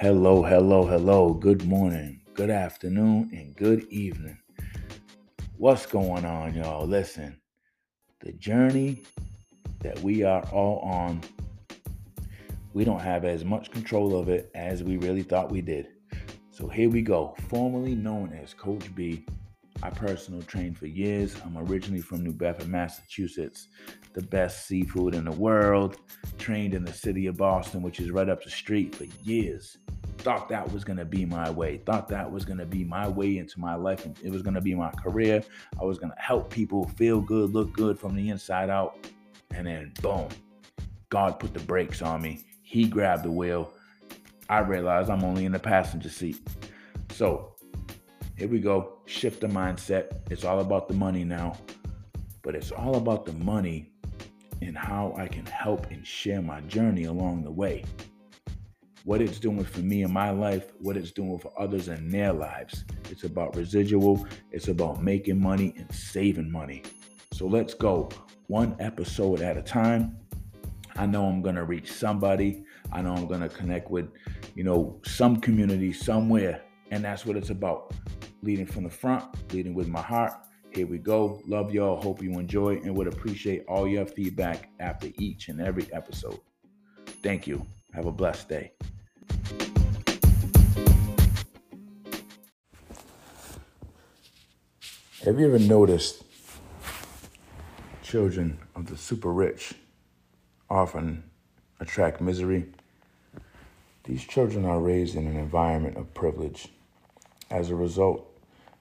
Hello, hello, hello. Good morning, good afternoon, and good evening. What's going on, y'all? Listen, the journey that we are all on, we don't have as much control of it as we really thought we did. So here we go, formerly known as Coach B. I personal trained for years. I'm originally from New Bedford, Massachusetts, the best seafood in the world. Trained in the city of Boston, which is right up the street for years. Thought that was gonna be my way. Thought that was gonna be my way into my life, and it was gonna be my career. I was gonna help people feel good, look good from the inside out. And then, boom, God put the brakes on me. He grabbed the wheel. I realized I'm only in the passenger seat. So here we go. Shift the mindset. It's all about the money now. But it's all about the money and how I can help and share my journey along the way. What it's doing for me in my life, what it's doing for others in their lives. It's about residual, it's about making money and saving money. So let's go one episode at a time. I know I'm going to reach somebody. I know I'm going to connect with, you know, some community somewhere. And that's what it's about leading from the front, leading with my heart. Here we go. Love y'all. Hope you enjoy and would appreciate all your feedback after each and every episode. Thank you. Have a blessed day. Have you ever noticed children of the super rich often attract misery? These children are raised in an environment of privilege. As a result,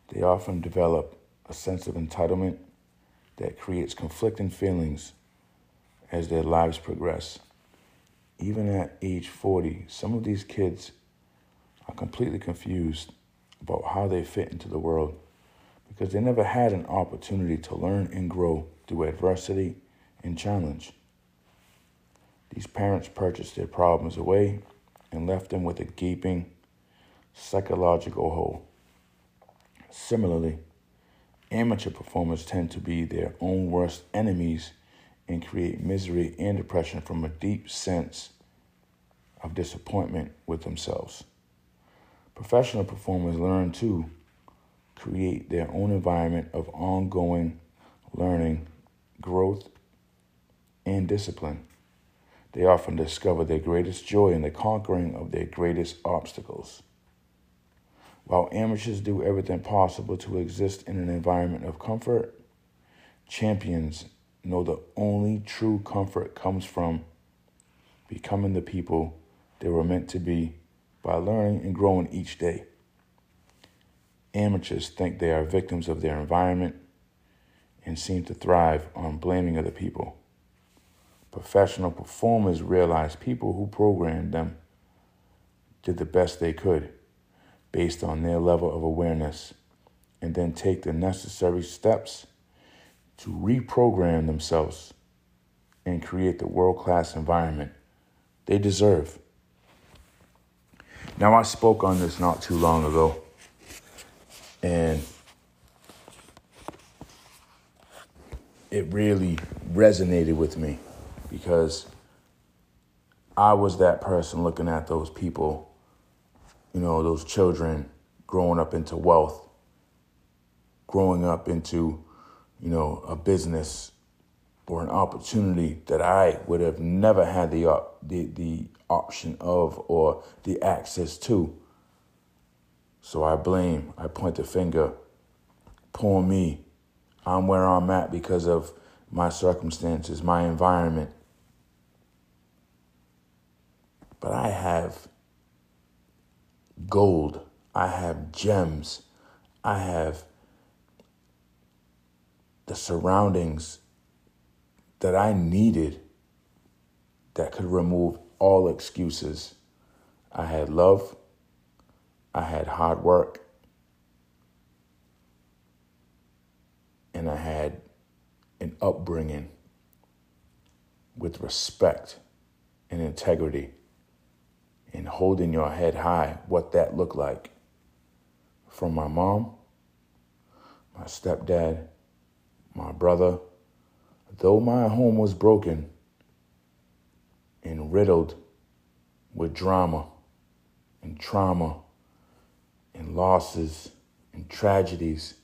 they often develop a sense of entitlement that creates conflicting feelings as their lives progress. Even at age 40, some of these kids are completely confused about how they fit into the world because they never had an opportunity to learn and grow through adversity and challenge. These parents purchased their problems away and left them with a gaping psychological hole. Similarly, amateur performers tend to be their own worst enemies and create misery and depression from a deep sense of disappointment with themselves. Professional performers learn to create their own environment of ongoing learning, growth, and discipline. They often discover their greatest joy in the conquering of their greatest obstacles. While amateurs do everything possible to exist in an environment of comfort, champions know the only true comfort comes from becoming the people they were meant to be by learning and growing each day. Amateurs think they are victims of their environment and seem to thrive on blaming other people. Professional performers realize people who programmed them did the best they could based on their level of awareness and then take the necessary steps to reprogram themselves and create the world class environment they deserve. Now, I spoke on this not too long ago, and it really resonated with me because I was that person looking at those people you know, those children growing up into wealth, growing up into, you know, a business or an opportunity that I would have never had the, uh, the, the option of or the access to. So I blame, I point the finger, poor me. I'm where I'm at because of my circumstances, my environment. But I have gold. I have gems. I have the surroundings that I needed that could remove all excuses. I had love. I had hard work. And I had an upbringing with respect and integrity and holding your head high, what that looked like. From my mom, my stepdad, my brother, though my home was broken and riddled with drama and trauma and losses and tragedies,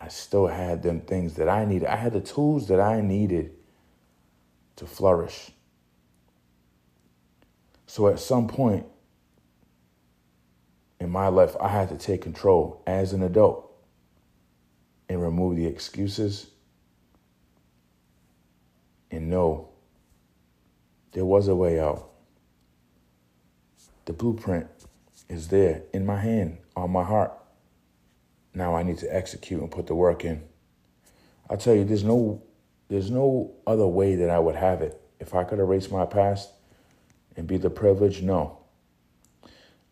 I still had them things that I needed. I had the tools that I needed to flourish. So at some point in my life, I had to take control as an adult and remove the excuses and know there was a way out. The blueprint is there in my hand, on my heart. Now I need to execute and put the work in. I tell you, there's no there's no other way that I would have it. If I could erase my past and be the privileged, no.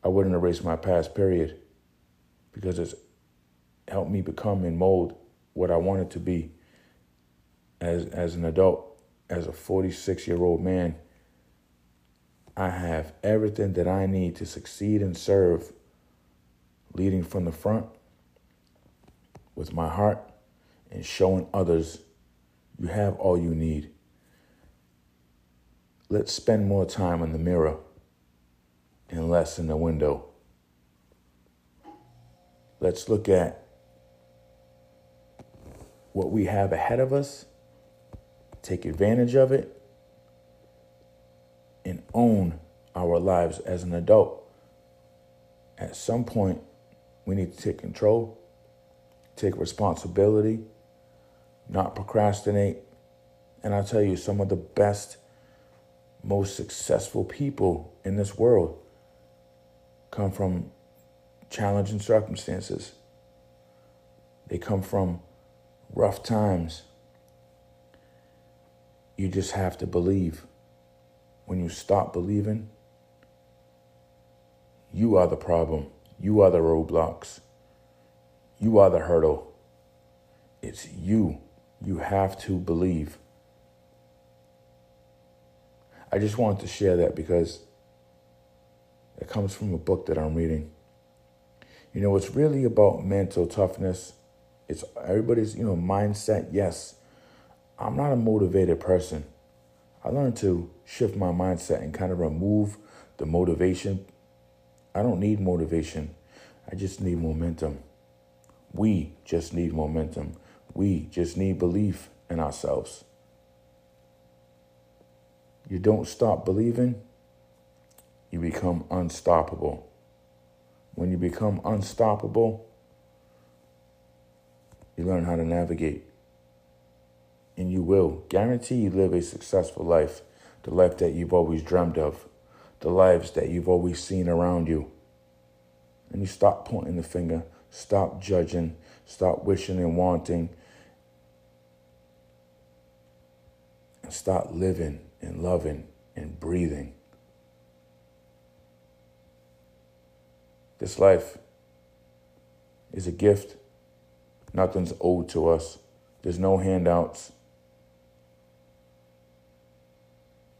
I wouldn't erase my past, period. Because it's helped me become and mold what I wanted to be as as an adult, as a 46 year old man. I have everything that I need to succeed and serve, leading from the front with my heart and showing others you have all you need. Let's spend more time in the mirror and less in the window. Let's look at what we have ahead of us, take advantage of it, and own our lives as an adult. At some point, we need to take control, take responsibility, not procrastinate. And I'll tell you, some of the best, most successful people in this world come from challenging circumstances. They come from rough times. You just have to believe. When you stop believing, you are the problem. You are the roadblocks. You are the hurdle. It's you. You have to believe. I just wanted to share that because it comes from a book that I'm reading. You know, it's really about mental toughness. It's everybody's, you know, mindset. Yes, I'm not a motivated person. I learned to shift my mindset and kind of remove the motivation. I don't need motivation. I just need momentum. We just need momentum. We just need belief in ourselves. You don't stop believing, you become unstoppable. When you become unstoppable, you learn how to navigate. And you will. Guarantee you live a successful life, the life that you've always dreamed of, the lives that you've always seen around you. And you stop pointing the finger, stop judging, stop wishing and wanting, and start living and loving and breathing. This life is a gift. Nothing's owed to us. There's no handouts.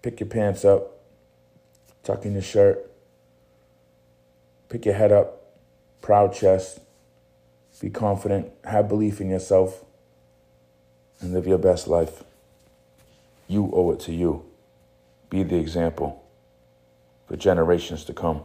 Pick your pants up, tuck in your shirt, pick your head up, proud chest, be confident, have belief in yourself, and live your best life. You owe it to you. Be the example for generations to come.